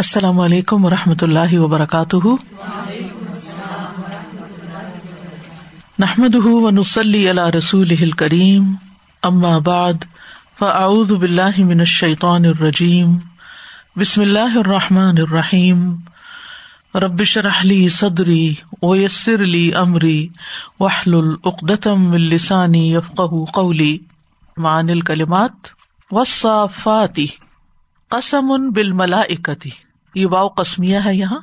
السلام علیکم و رحمۃ اللہ وبرکاتہ۔ نحمد و نسلی علیہ رسول کریم ام آباد فاعوذ باللہ من الشیطان الرجیم۔ بسم اللہ الرحمٰن الرحیم۔ ربش رحلی صدری ویسر علی عمری وحل العقدم السانی یفق قولی۔ معن الکلمات وصافاتی قسم ان ملا اکتی یہ واؤ قسمیا ہے یہاں۔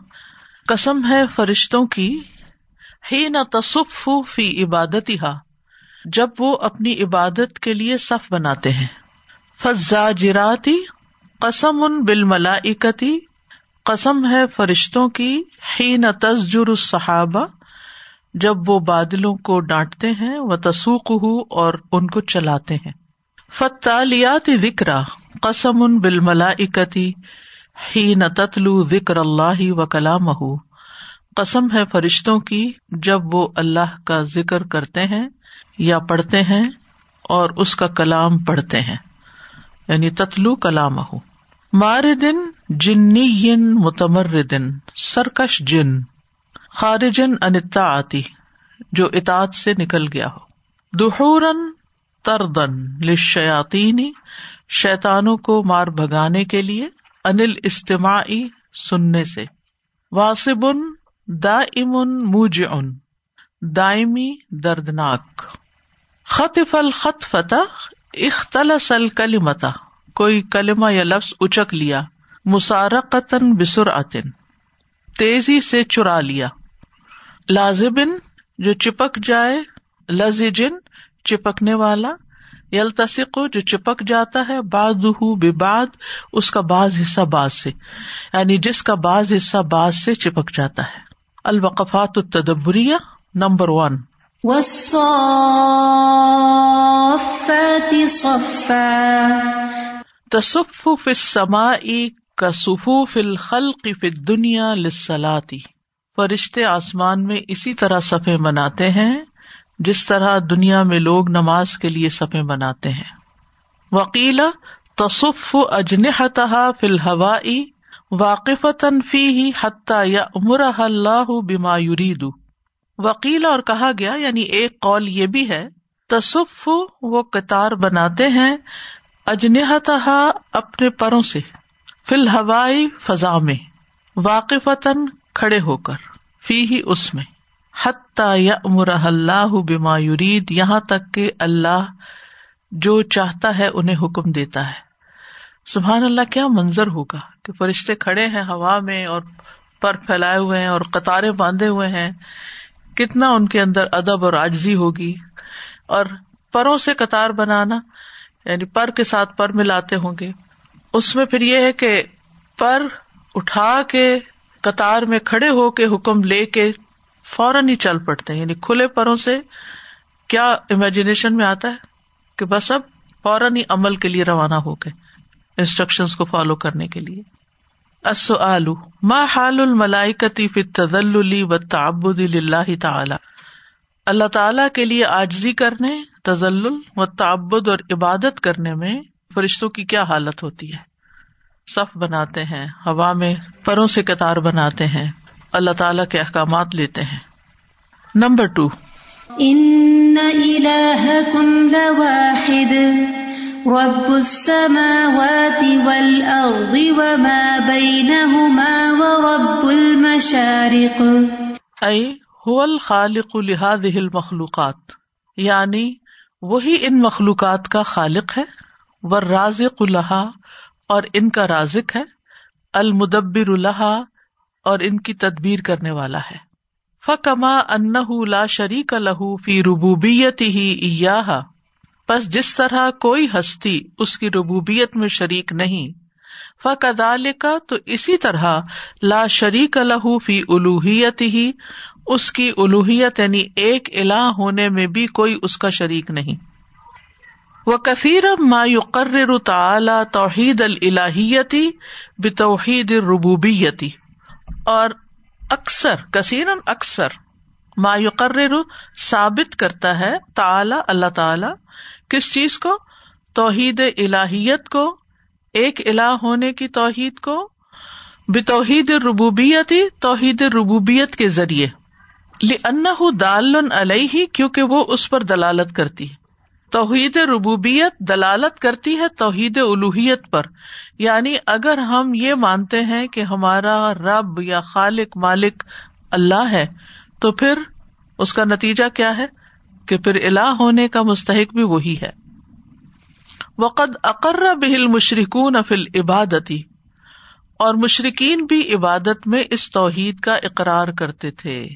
قسم ہے فرشتوں کی ہی نہ تصف فی عبادت جب وہ اپنی عبادت کے لیے صف بناتے ہیں۔ فضا جراتی قسم ان بل ملا اکتی قسم ہے فرشتوں کی ہی نہ تسجر صحابہ جب وہ بادلوں کو ڈانٹتے ہیں وہ تسوق ہو اور ان کو چلاتے ہیں۔ فتالیات ذکرا قسم ان بل ملا اکتی ہی نہ تتلو ذکر اللہ و کلام قسم ہے فرشتوں کی جب وہ اللہ کا ذکر کرتے ہیں یا پڑھتے ہیں اور اس کا کلام پڑھتے ہیں یعنی تتلو کلام مار دن جنی متمر دن سرکش جن، خارجن انتا آتی جو اطاط سے نکل گیا ہو۔ دہورن تردن لشیاتینی شیتانوں کو مار بھگانے کے لیے۔ انل استماعی سننے سے۔ واسب ان دا امن موج ان دائمی دردناک۔ خط فل خط فتح اختل سل کوئی کلمہ یا لفظ اچک لیا مسارقتن بسر عطن تیزی سے چرا لیا۔ لازبن جو چپک جائے لذن چپکنے والا یل تصق جو چپک جاتا ہے باد بے باد اس کا بعض حصہ باز سے۔ یعنی جس کا بعض حصہ باز سے چپک جاتا ہے۔ الوقفات التدبریہ نمبر ون۔ تصف فی السماء کصفوف الخلق فی الدنیا للصلاتی فرشتے آسمان میں اسی طرح صفے مناتے ہیں۔ جس طرح دنیا میں لوگ نماز کے لیے سفے بناتے ہیں۔ وکیلا تصف اجنحتہ فی الحوائی واقف فی ہی حتیٰ یا امر اللہ بیما یرید وکیل اور کہا گیا یعنی ایک قول یہ بھی ہے، تصف وہ قطار بناتے ہیں اجنحتہ اپنے پروں سے فی الحوائی فضا میں واقف کھڑے ہو کر فی ہی اس میں۔ یا اللہ بما یرید، یہاں تک کہ اللہ جو چاہتا ہے انہیں حکم دیتا ہے۔ سبحان اللہ، کیا منظر ہوگا کہ فرشتے کھڑے ہیں ہوا میں اور پر پھیلائے ہوئے ہیں اور قطاریں باندھے ہوئے ہیں۔ کتنا ان کے اندر ادب اور آجزی ہوگی۔ اور پروں سے قطار بنانا یعنی پر کے ساتھ پر ملاتے ہوں گے۔ اس میں پھر یہ ہے کہ پر اٹھا کے قطار میں کھڑے ہو کے حکم لے کے فوراً ہی چل پڑتے ہیں یعنی کھلے پروں سے کیا امیجنیشن میں آتا ہے کہ بس اب فوراً ہی عمل کے لیے روانہ ہو گئے انسٹرکشن کو فالو کرنے کے لیے۔ السؤال، ما حال الملائکتی فی التذلل والتعبد للہ تعالی؟ اللہ تعالی کے لیے آجزی کرنے تزل و تعبد اور عبادت کرنے میں فرشتوں کی کیا حالت ہوتی ہے؟ صف بناتے ہیں، ہوا میں پروں سے قطار بناتے ہیں۔ اللہ تعالیٰ کے احکامات لیتے ہیں۔ نمبر ٹو رب السماوات والأرض وما بينهما ورب المشارق۔ هو الخالق لهذه المخلوقات یعنی وہی ان مخلوقات کا خالق ہے والرازق لها اور ان کا رازق ہے المدبر لها اور ان کی تدبیر کرنے والا ہے۔ فکما ان لا شریک لہو فی ربوبیت ہی بس جس طرح کوئی ہستی اس کی ربوبیت میں شریک نہیں۔ فق کا تو اسی طرح لا شریک لہو فی الوحیت ہی اس کی الوحیت یعنی ایک الہ ہونے میں بھی کوئی اس کا شریک نہیں۔ وہ کثیر ما یقرر تعلی توحید الہیتی بتوحید ربوبیتی اور اکثر کثیر اکثر مایوقر ثابت کرتا ہے تعلی اللہ تعالی، کس چیز کو؟ توحید الہیت کو، ایک الہ ہونے کی توحید کو بے توحید ربوبیتی توحید ربوبیت کے ذریعے۔ دال علیہ کیونکہ وہ اس پر دلالت کرتی ہے۔ توحید ربوبیت دلالت کرتی ہے توحید الوحیت پر۔ یعنی اگر ہم یہ مانتے ہیں کہ ہمارا رب یا خالق مالک اللہ ہے، تو پھر اس کا نتیجہ کیا ہے؟ کہ پھر الہ ہونے کا مستحق بھی وہی ہے۔ وقد اقر بہل مشرقون افل عبادتی اور مشرقین بھی عبادت میں اس توحید کا اقرار کرتے تھے۔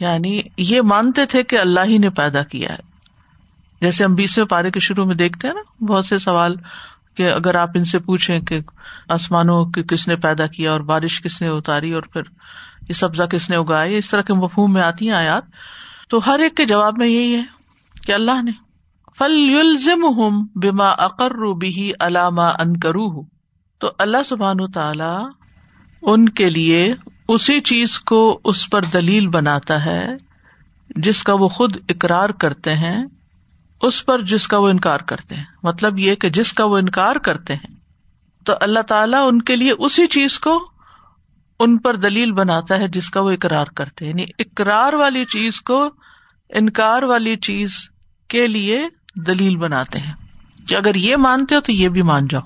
یعنی یہ مانتے تھے کہ اللہ ہی نے پیدا کیا ہے۔ جیسے ہم بیسویں پارے کے شروع میں دیکھتے ہیں نا، بہت سے سوال کہ اگر آپ ان سے پوچھیں کہ آسمانوں کی کس نے پیدا کیا اور بارش کس نے اتاری اور پھر یہ سبزہ کس نے اگایا، اس طرح کے مفہوم میں آتی ہیں آیات۔ تو ہر ایک کے جواب میں یہی ہے کہ اللہ نے۔ فل ہوں بیما اقر بھی علامہ ان کرو تو اللہ سبحان تعالی ان کے لیے اسی چیز کو اس پر دلیل بناتا ہے جس کا وہ خود اقرار کرتے ہیں۔ اس پر جس کا وہ انکار کرتے ہیں۔ مطلب یہ کہ جس کا وہ انکار کرتے ہیں، تو اللہ تعالیٰ ان کے لیے اسی چیز کو ان پر دلیل بناتا ہے جس کا وہ اقرار کرتے یعنی اقرار والی چیز کو انکار والی چیز کے لیے دلیل بناتے ہیں۔ کہ اگر یہ مانتے ہو تو یہ بھی مان جاؤ۔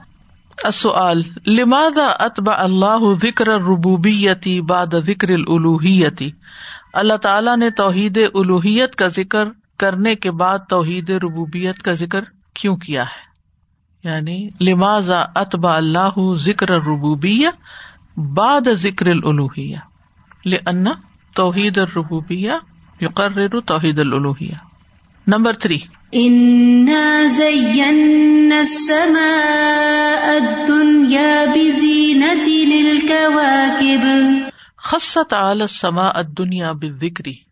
لماد اتبا اللہ ذکر ربوبیتی باد ذکر الوحیتی اللہ تعالیٰ نے توحید الوحیت کا ذکر کرنے کے بعد توحید ربوبیت کا ذکر کیوں کیا ہے؟ یعنی لمازا اتبا اللہ ذکر ربوبیہ باد ذکر الوحیہ لن توحید الربوبیہ یقرر توحید الوحیہ نمبر تھری۔ خصت علی السماء الدنیا بالذکری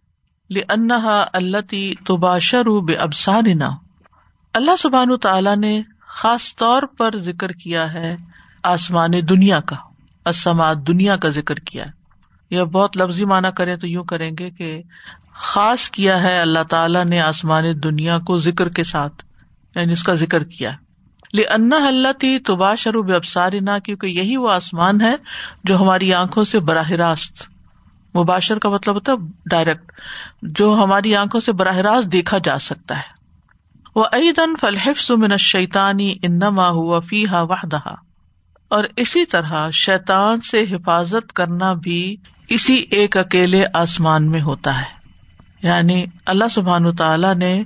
لنحا التی تباشر بے ابسارنا اللہ سبحان تعالیٰ نے خاص طور پر ذکر کیا ہے آسمان دنیا کا اسماعت دنیا کا ذکر کیا یا بہت لفظی مانا کرے تو یوں کریں گے کہ خاص کیا ہے اللہ تعالیٰ نے آسمان دنیا کو ذکر کے ساتھ یعنی اس کا ذکر کیا۔ انا اللہ تھی تبا شروع ابساری کیونکہ یہی وہ آسمان ہے جو ہماری آنکھوں سے براہ راست مباشر کا مطلب ہوتا ہے ڈائریکٹ جو ہماری آنکھوں سے براہ راست دیکھا جا سکتا ہے۔ وہ عیدن فلحف من شیتانی انما ہوا فی ہا وحدہ اور اسی طرح شیتان سے حفاظت کرنا بھی اسی ایک اکیلے آسمان میں ہوتا ہے۔ یعنی اللہ سبحان تعالی نے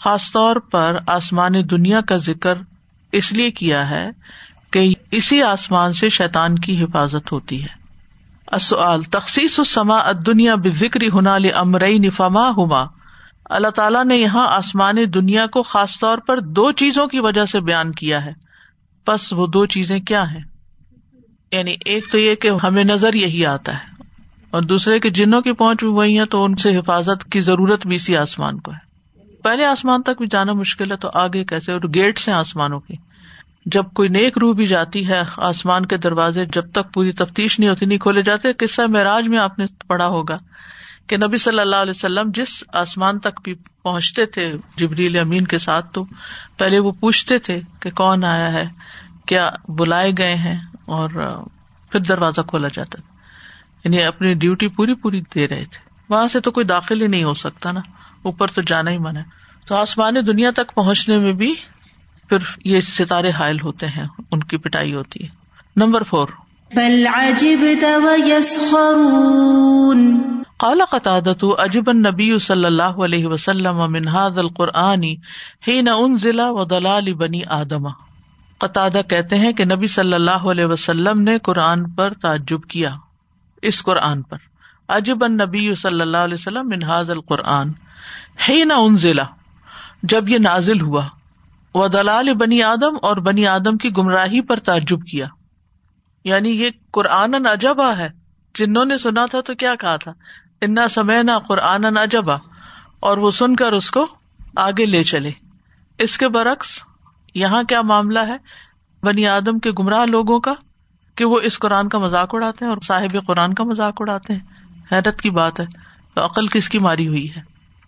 خاص طور پر آسمان دنیا کا ذکر اس لیے کیا ہے کہ اسی آسمان سے شیتان کی حفاظت ہوتی ہے۔ تخصیص السما دنیا بکری ہنال امرئی فما ہما۔ اللہ تعالیٰ نے یہاں آسمان دنیا کو خاص طور پر دو چیزوں کی وجہ سے بیان کیا ہے۔ بس وہ دو چیزیں کیا ہیں؟ یعنی ایک تو یہ کہ ہمیں نظر یہی آتا ہے، اور دوسرے کے جنوں کی پہنچ بھی وہی ہے تو ان سے حفاظت کی ضرورت بھی اسی آسمان کو ہے۔ پہلے آسمان تک بھی جانا مشکل ہے تو آگے کیسے؟ اور گیٹس ہیں آسمانوں کی۔ جب کوئی نیک روح بھی جاتی ہے آسمان کے دروازے جب تک پوری تفتیش نہیں ہوتی، نہیں کھولے جاتے، قصہ معراج میں آپ نے پڑھا ہوگا کہ نبی صلی اللہ علیہ وسلم جس آسمان تک بھی پہنچتے تھے جبریل امین کے ساتھ، تو پہلے وہ پوچھتے تھے کہ کون آیا ہے، کیا بلائے گئے ہیں، اور پھر دروازہ کھولا جاتا تھا۔ یعنی اپنی ڈیوٹی پوری پوری دے رہے تھے۔ وہاں سے تو کوئی داخل ہی نہیں ہو سکتا نا، اوپر تو جانا ہی من ہے۔ تو آسمان دنیا تک پہنچنے میں بھی پھر یہ ستارے حائل ہوتے ہیں ان کی پٹائی ہوتی ہے۔ Number four. قال قطادت اجب نبی صلی اللہ علیہ وسلم منہاد القرآنی ہی نہ ان ضلع و دلال بنی آدم۔ قطع کہتے ہیں کہ نبی صلی اللہ علیہ وسلم نے قرآن پر تعجب کیا۔ اس قرآن پر۔ عجب نبی صلی اللہ علیہ وسلم منہاز القرآن ہے نہ ان ضلع جب یہ نازل ہوا وہ دلال بنی آدم اور بنی آدم کی گمراہی پر تعجب کیا۔ یعنی یہ قرآن اجبا ہے۔ جنہوں نے سنا تھا تو کیا کہا تھا؟ انا سمے نہ قرآن اجبا اور وہ سن کر اس کو آگے لے چلے۔ اس کے برعکس یہاں کیا معاملہ ہے؟ بنی آدم کے گمراہ لوگوں کا کہ وہ اس قرآن کا مذاق اڑاتے ہیں اور صاحب قرآن کا مذاق اڑاتے ہیں۔ حیرت کی بات ہے۔ تو عقل کس کی ماری ہوئی ہے؟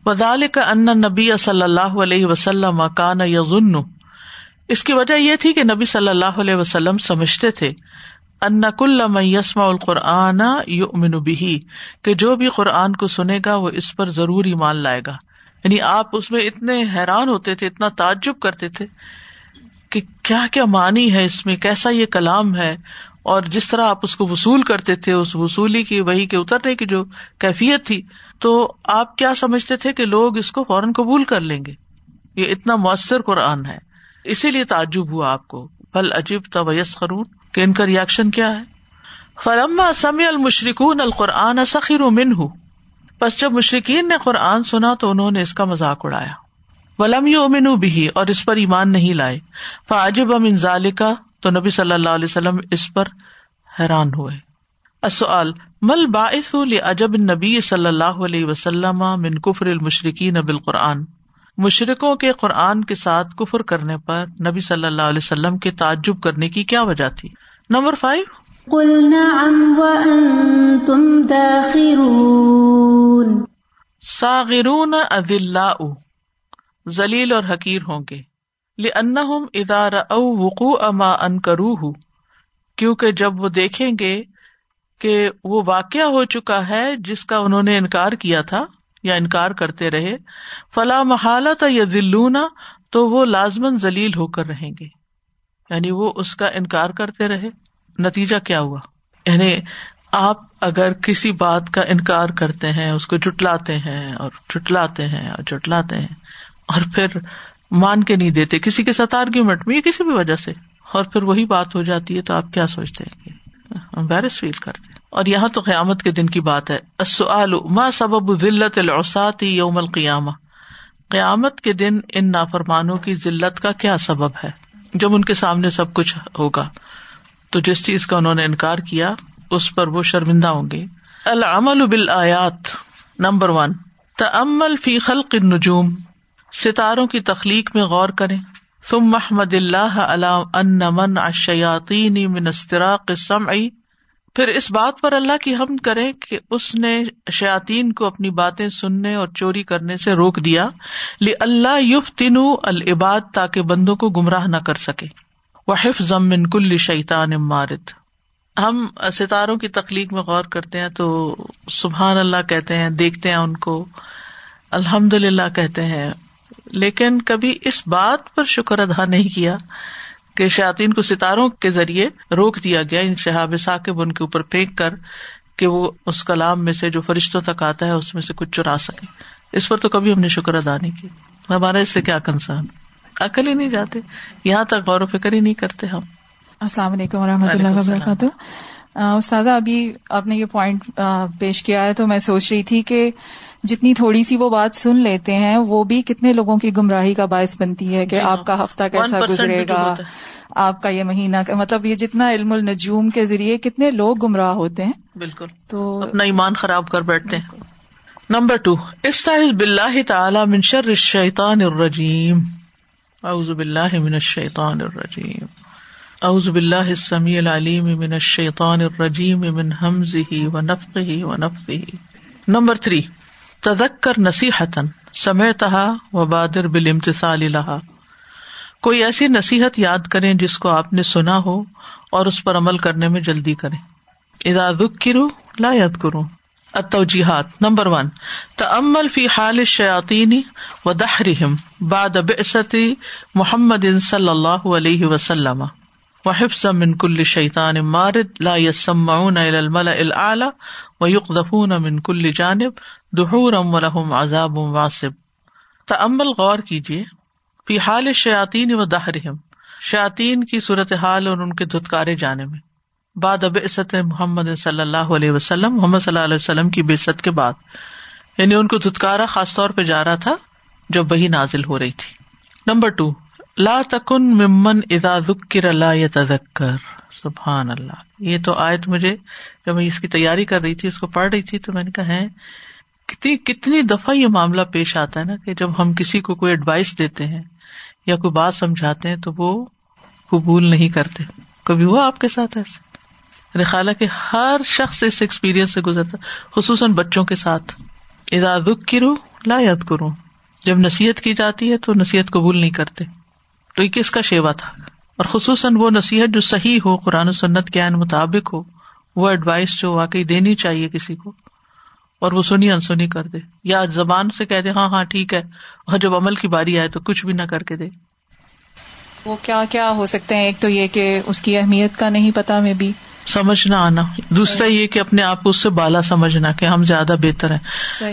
بدال کا ان نبی صلی اللہ علیہ وسلم کان یزن اس کی وجہ یہ تھی کہ نبی صلی اللہ علیہ وسلم سمجھتے تھے، ان کل یسما القرآن یؤمن بھی کہ جو بھی قرآن کو سنے گا وہ اس پر ضرور ایمان لائے گا۔ یعنی آپ اس میں اتنے حیران ہوتے تھے، اتنا تعجب کرتے تھے کہ کیا کیا معنی ہے اس میں، کیسا یہ کلام ہے اور جس طرح آپ اس کو وصول کرتے تھے، اس وصولی کی، وہی کے اترنے کی جو کیفیت تھی، تو آپ کیا سمجھتے تھے کہ لوگ اس کو فوراً قبول کر لیں گے؟ یہ اتنا مؤثر قرآن ہے۔ اسی لیے تعجب ہوا آپ کو۔ پل عجیب طویس خرون کہ ان کا ریئیکشن کیا ہے؟ فلما سمی المشرقن القرآن سخیر من ہوں بس جب مشرقین نے قرآن سنا تو انہوں نے اس کا مذاق اڑایا۔ ولم امن بھی اور اس پر ایمان نہیں لائے۔ فاجب امن ذالکا تو نبی صلی اللہ علیہ وسلم اس پر حیران ہوئے۔ مل باعث اجب نبی صلی اللہ علیہ وسلم من کفر المشرقین نبی القرآن مشرقوں کے قرآن کے ساتھ کفر کرنے پر نبی صلی اللہ علیہ وسلم کے تعجب کرنے کی کیا وجہ تھی؟ نمبر فائیو ساغرون ذلیل اور حقیر ہوں گے۔ ادار او وقوع اما ان کرو کیونکہ جب وہ دیکھیں گے کہ وہ واقع ہو چکا ہے جس کا انہوں نے انکار کیا تھا یا انکار کرتے رہے فلاں محالت یا دلونا تو وہ لازمن ذلیل ہو کر رہیں گے۔ یعنی وہ اس کا انکار کرتے رہے۔ نتیجہ کیا ہوا؟ یعنی آپ اگر کسی بات کا انکار کرتے ہیں، اس کو جٹلاتے ہیں اور جٹلاتے ہیں اور جٹلاتے ہیں اور پھر مان کے نہیں دیتے، کسی کے ساتھ آرگیومنٹ میں کسی بھی وجہ سے۔ اور پھر وہی بات ہو جاتی ہے، تو آپ کیا سوچتے ہیں امبیرس فیل کرتے اور یہاں تو قیامت کے دن کی بات ہے۔ ما سبب ذلت العساتی یوم القیامہ؟ قیامت کے دن ان نافرمانوں کی ذلت کا کیا سبب ہے؟ جب ان کے سامنے سب کچھ ہوگا، تو جس چیز کا انہوں نے انکار کیا، اس پر وہ شرمندہ ہوں گے۔ العمل بالآیات، نمبر ون۔ تمل فی خلق النجوم۔ ستاروں کی تخلیق میں غور کریں۔ ثم محمد اللہ ان من الشیاطین من استراق السمع۔ پھر اس بات پر اللہ کی ہم کریں کہ اس نے شیاتین کو اپنی باتیں سننے اور چوری کرنے سے روک دیا۔ لی اللہ یوف تینو العباد تاکہ بندوں کو گمراہ نہ کر سکے۔ وحف ضمن کل شیطان مارد۔ ہم ستاروں کی تخلیق میں غور کرتے ہیں تو سبحان اللہ کہتے ہیں، دیکھتے ہیں ان کو۔ الحمد للہ کہتے ہیں۔ لیکن کبھی اس بات پر شکر ادا نہیں کیا کہ شاطین کو ستاروں کے ذریعے روک دیا گیا ان شہاب ثاقب ان کے اوپر پھینک کر کہ وہ اس کلام میں سے جو فرشتوں تک آتا ہے اس میں سے کچھ چرا سکے اس پر تو کبھی ہم نے شکر ادا نہیں کیا۔ ہمارا اس سے کیا کنسرن؟ عقل ہی نہیں جاتے یہاں تک غور و فکر ہی نہیں کرتے ہم۔ السلام علیکم و رحمۃ اللہ وبرکاتہ۔ استاذہ ابھی آپ نے یہ پوائنٹ پیش کیا ہے تو میں سوچ رہی تھی کہ جتنی تھوڑی سی وہ بات سن لیتے ہیں وہ بھی کتنے لوگوں کی گمراہی کا باعث بنتی ہے کہ جی آپ کا ہاں۔ ہفتہ کیسا گزرے گا آپ کا یہ مہینہ مطلب یہ جتنا علم النجوم کے ذریعے کتنے لوگ گمراہ ہوتے ہیں۔ بالکل۔ تو اپنا ایمان خراب کر بیٹھتے ہیں۔ نمبر ٹو استاذ بلّہ تعالی منشر الشیطان الرجیم۔ اعوذ باللہ من الشیطان الرجیم۔ اعوذ باللہ السمیع العلیم من الشیطان الرجیم من حمزه ونفخه ونفثه نمبر تھری، تذکر نصیحتن سمعتها وبادر بالامتثال لها کوئی ایسی نصیحت یاد کریں جس کو آپ نے سنا ہو اور اس پر عمل کرنے میں جلدی کریں. اذا ذکروا لا یذکروا التوجیحات، نمبر ون، تأمل فی حال الشیاطین و دحرہم بعد بعثت محمد صلی اللہ علیہ وسلم. وحفظ من کل شیطان مارد لا يسمعون الى الملأ الاعلى ويقذفون من كل جانب دحورم ولهم عذاب واسب تأمل غور کیجیے فی حال شیاطین و دہرہم۔ شیاطین کی صورت حال اور ان کے دھتکارے جانے میں۔ بعد اب عصت محمد صلی اللہ علیہ وسلم، محمد صلی اللہ علیہ وسلم کی بےست کے بعد۔ یعنی ان کو دھتکارا خاص طور پہ جا رہا تھا جب وہی نازل ہو رہی تھی۔ Number two. لا تکن ممن ادا ذکر اللہ یا تذکر سبحان اللہ. یہ تو آیت مجھے جب میں اس کی تیاری کر رہی تھی، اس کو پڑھ رہی تھی، تو میں نے کہا ہے کتنی کتنی دفعہ یہ معاملہ پیش آتا ہے نا کہ جب ہم کسی کو کوئی ایڈوائس دیتے ہیں یا کوئی بات سمجھاتے ہیں، تو وہ قبول نہیں کرتے۔ کبھی ہوا آپ کے ساتھ ایسے میرے خیال کہ ہر شخص اس ایکسپیرئنس سے گزرتا خصوصاً بچوں کے ساتھ۔ ادا دکھ کرو لا یاد کروں جب نصیحت کی جاتی ہے تو نصیحت قبول نہیں کرتے۔ تو یہ کس کا شیوا تھا؟ اور خصوصاً وہ نصیحت جو صحیح ہو قرآن و سنت کے عین مطابق ہو وہ ایڈوائس جو واقعی دینی چاہیے کسی کو۔ اور وہ سنی انسنی کر دے۔ یا زبان سے کہہ دے ہاں ہاں ٹھیک ہے اور جب عمل کی باری آئے تو کچھ بھی نہ کر کے دے۔ وہ کیا کیا ہو سکتے ہیں؟ ایک تو یہ کہ اس کی اہمیت کا نہیں پتا میں بھی۔ سمجھنا آنا۔ دوسرا یہ کہ اپنے آپ کو اس سے بالا سمجھنا کہ ہم زیادہ بہتر ہیں۔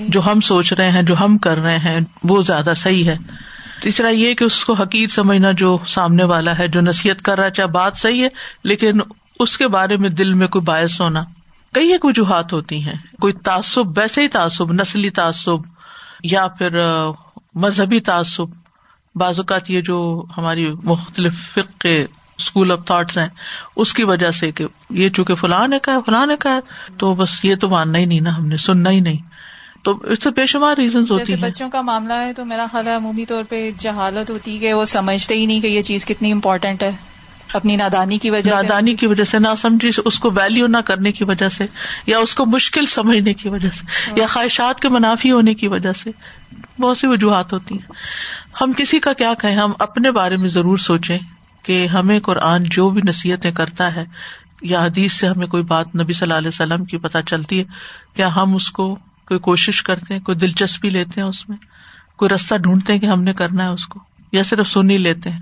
جو ہم سوچ رہے ہیں جو ہم کر رہے ہیں وہ زیادہ صحیح ہے۔ تیسرا یہ کہ اس کو حقیق سمجھنا جو سامنے والا ہے، جو نصیحت کر رہا ہے، چاہے بات صحیح ہے، لیکن اس کے بارے میں دل میں کوئی باعث ہونا۔ کئی ایک وجوہات ہوتی ہیں۔ کوئی تعصب، ویسے ہی تعصب، نسلی تعصب یا پھر مذہبی تعصب۔ بعض اوقات یہ جو ہماری مختلف فک کے اسکول آف تھاٹس ہیں، اس کی وجہ سے کہ یہ چونکہ فلاں نے کہا، فلاں نے کہا، تو بس یہ تو ماننا ہی نہیں نا، ہم نے سننا ہی نہیں۔ تو اس سے بے شمار ریزنس ہوتی ہیں۔ بچوں کا معاملہ ہے تو میرا خیال ہے عمومی طور پہ جہالت ہوتی ہے کہ وہ سمجھتے ہی نہیں کہ یہ چیز کتنی امپورٹینٹ ہے اپنی نادانی کی وجہ نادانی کی وجہ سے نہ سمجھی اس کو ویلو نہ کرنے کی وجہ سے یا اس کو مشکل سمجھنے کی وجہ سے یا خواہشات کے منافی ہونے کی وجہ سے۔ بہت سی وجوہات ہوتی ہیں۔ ہم کسی کا کیا کہیں ہم اپنے بارے میں ضرور سوچیں کہ ہمیں قرآن جو بھی نصیحتیں کرتا ہے یا حدیث سے ہمیں کوئی بات نبی صلی اللہ علیہ وسلم کی پتہ چلتی ہے کیا ہم اس کو کوئی کوشش کرتے ہیں، کوئی دلچسپی لیتے ہیں اس میں، کوئی رستہ ڈھونڈتے ہیں کہ ہم نے کرنا ہے اس کو، یا صرف سن ہی لیتے ہیں۔